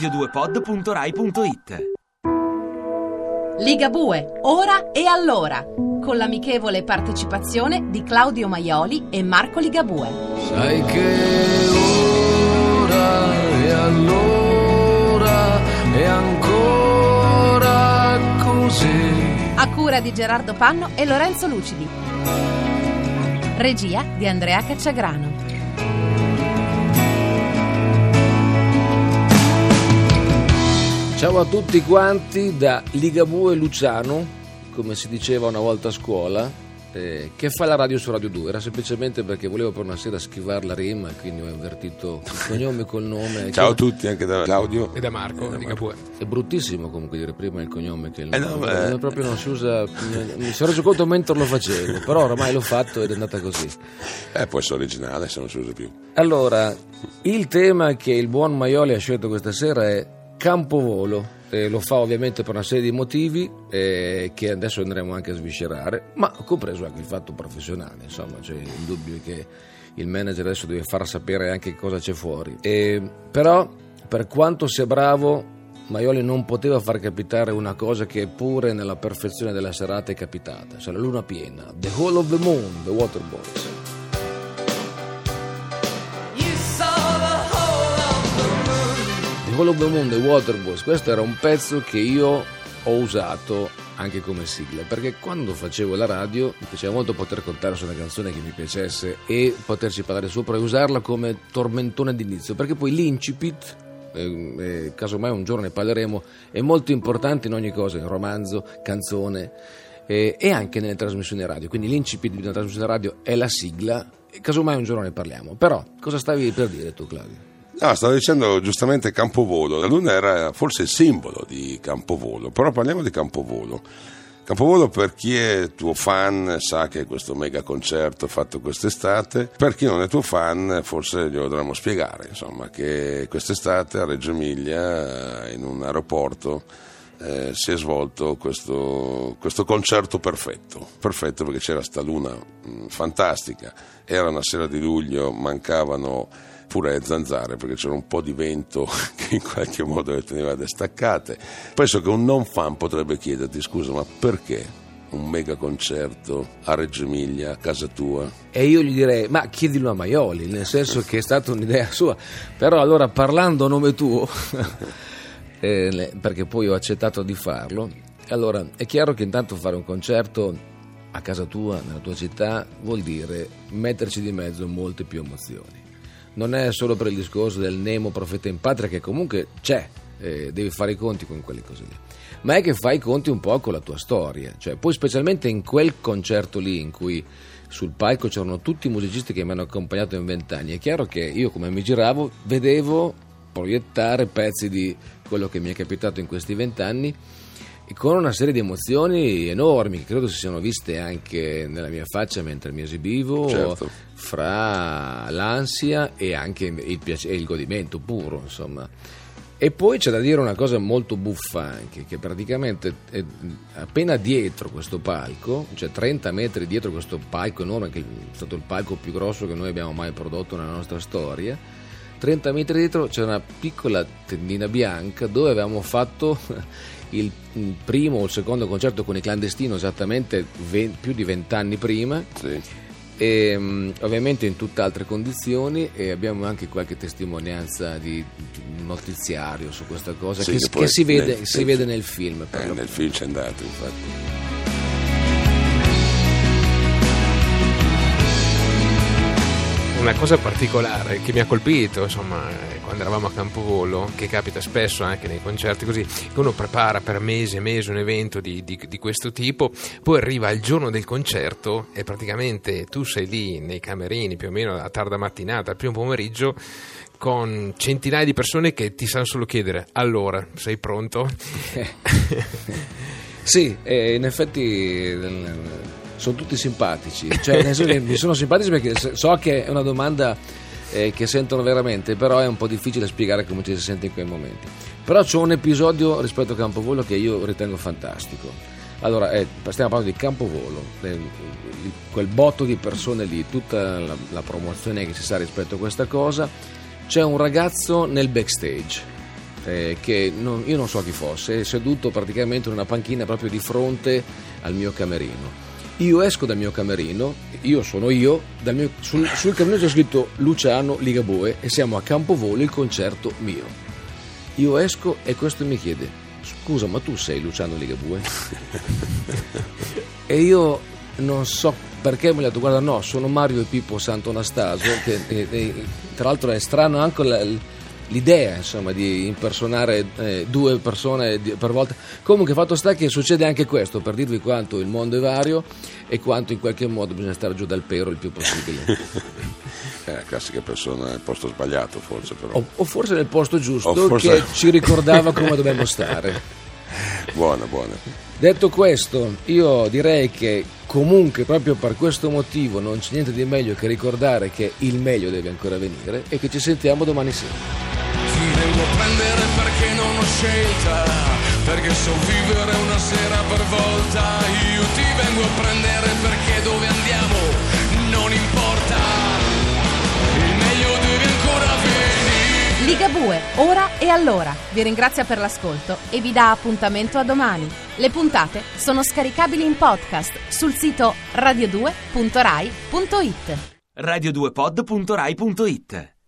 radio2pod.rai.it Ligabue, ora e allora, con l'amichevole partecipazione di Claudio Maioli e Marco Ligabue. Sai che ora e allora è ancora così. A cura di Gerardo Panno e Lorenzo Lucidi. Regia di Andrea Cacciagrano. Ciao a tutti quanti da Ligabue Luciano, come si diceva una volta a scuola, eh, che fa la radio su Radio 2. Era semplicemente perché volevo per una sera schivare la rima, quindi ho invertito il cognome col nome. Ciao a tutti, anche da Claudio. E da Marco, di Ligabue. È bruttissimo comunque dire prima il cognome che il Eh nome. no, eh. proprio non si usa. Mi sono reso conto mentre lo facevo, però ormai l'ho fatto ed è andata così. Eh, può essere originale se non si usa più. Allora, il tema che il buon Maioli ha scelto questa sera è Campovolo. Eh, lo fa ovviamente per una serie di motivi eh, che adesso andremo anche a sviscerare, ma compreso anche il fatto professionale. Insomma, c'è il dubbio che il manager adesso deve far sapere anche cosa c'è fuori. Eh, però, per quanto sia bravo, Maioli non poteva far capitare una cosa che pure nella perfezione della serata è capitata, cioè la luna piena, The Hall of the Moon, The Waterboys. The Moon, The Waterboys, questo era un pezzo che io ho usato anche come sigla, perché quando facevo la radio mi piaceva molto poter contare su una canzone che mi piacesse e poterci parlare sopra e usarla come tormentone d'inizio, perché poi l'incipit, eh, eh, casomai un giorno ne parleremo, è molto importante in ogni cosa, in romanzo, canzone eh, e anche nelle trasmissioni radio, quindi l'incipit di una trasmissione radio è la sigla, e casomai un giorno ne parliamo. Però cosa stavi per dire tu Claudio? No, stavo dicendo giustamente Campovolo. La luna era forse il simbolo di Campovolo, però parliamo di Campovolo. Campovolo per chi è tuo fan sa che è questo mega concerto fatto quest'estate, per chi non è tuo fan forse glielo dovremmo spiegare, insomma, che quest'estate a Reggio Emilia in un aeroporto eh, si è svolto questo, questo concerto perfetto, perfetto perché c'era sta luna mh, fantastica, era una sera di luglio, mancavano pure le zanzare perché c'era un po' di vento che in qualche modo le teneva destaccate. Penso che un non fan potrebbe chiederti scusa ma perché un mega concerto a Reggio Emilia, a casa tua? E io gli direi, ma chiedilo a Maioli, nel senso che è stata un'idea sua. Però allora parlando a nome tuo, eh, perché poi ho accettato di farlo, allora è chiaro che intanto fare un concerto a casa tua, nella tua città, vuol dire metterci di mezzo molte più emozioni. Non è solo per il discorso del Nemo profeta in patria, che comunque c'è, eh, devi fare i conti con quelle cose lì, ma è che fai i conti un po' con la tua storia, cioè poi specialmente in quel concerto lì in cui sul palco c'erano tutti i musicisti che mi hanno accompagnato in vent'anni, è chiaro che io come mi giravo vedevo proiettare pezzi di quello che mi è capitato in questi vent'anni e con una serie di emozioni enormi che credo si siano viste anche nella mia faccia mentre mi esibivo, Certo. fra l'ansia e anche il, piace- il godimento puro, insomma. E poi c'è da dire una cosa molto buffa anche, che praticamente appena dietro questo palco, cioè 30 metri dietro questo palco enorme, che è stato il palco più grosso che noi abbiamo mai prodotto nella nostra storia, 30 metri dietro c'è una piccola tendina bianca dove avevamo fatto il primo o il secondo concerto con i clandestini esattamente ve- più di vent'anni prima Sì. e mm, ovviamente in tutt'altre condizioni e abbiamo anche qualche testimonianza di, notiziario su questa cosa Sì, che, che si, vede, nel- si nel- vede nel film Eh, nel film c'è andato infatti. Una cosa particolare che mi ha colpito, insomma, eh, quando eravamo a Campovolo, che capita spesso anche nei concerti così, che uno prepara per mesi e mesi un evento di, di- di questo tipo, poi arriva il giorno del concerto e praticamente tu sei lì nei camerini più o meno a tarda mattinata, al primo pomeriggio, con centinaia di persone che ti sanno solo chiedere, allora, sei pronto? Sì, eh, in effetti eh, sono tutti simpatici, cioè, mi sono simpatici perché so che è una domanda eh, che sentono veramente, però è un po' difficile spiegare come ci si sente in quei momenti. Però c'è un episodio rispetto a Campovolo che io ritengo fantastico. Allora, eh, stiamo parlando di Campovolo, eh, quel botto di persone lì, tutta la, la promozione che si sa rispetto a questa cosa. C'è un ragazzo nel backstage eh, che non- io non so chi fosse, è seduto praticamente in una panchina proprio di fronte al mio camerino. Io esco dal mio camerino, io sono io, dal mio- sul, sul camerino c'è scritto Luciano Ligabue e siamo a Campovolo, il concerto mio. Io esco e questo mi chiede, scusa ma tu sei Luciano Ligabue? e io non so perché mi ha detto guarda no, sono Mario e Pippo Santo Anastasio, che e- e- tra l'altro è strano anche la- l'idea insomma di impersonare eh, due persone di- per volta. Comunque fatto sta che succede anche questo, per dirvi quanto il mondo è vario e quanto in qualche modo bisogna stare giù dal pero il più possibile. Eh, classica persona nel posto sbagliato, forse però. o, o forse nel posto giusto forse- che ci ricordava come dobbiamo stare. Buona, buona. Detto questo, io direi che comunque proprio per questo motivo non c'è niente di meglio che ricordare che il meglio deve ancora venire e che ci sentiamo domani sera. Scelta, perché so vivere una sera per volta. Io ti vengo a prendere perché dove andiamo non importa. Il meglio deve ancora venire. Ligabue, ora e allora. Vi ringrazia per l'ascolto e vi dà appuntamento a domani. Le puntate sono scaricabili in podcast sul sito radio2.rai.it. radio2pod.rai.it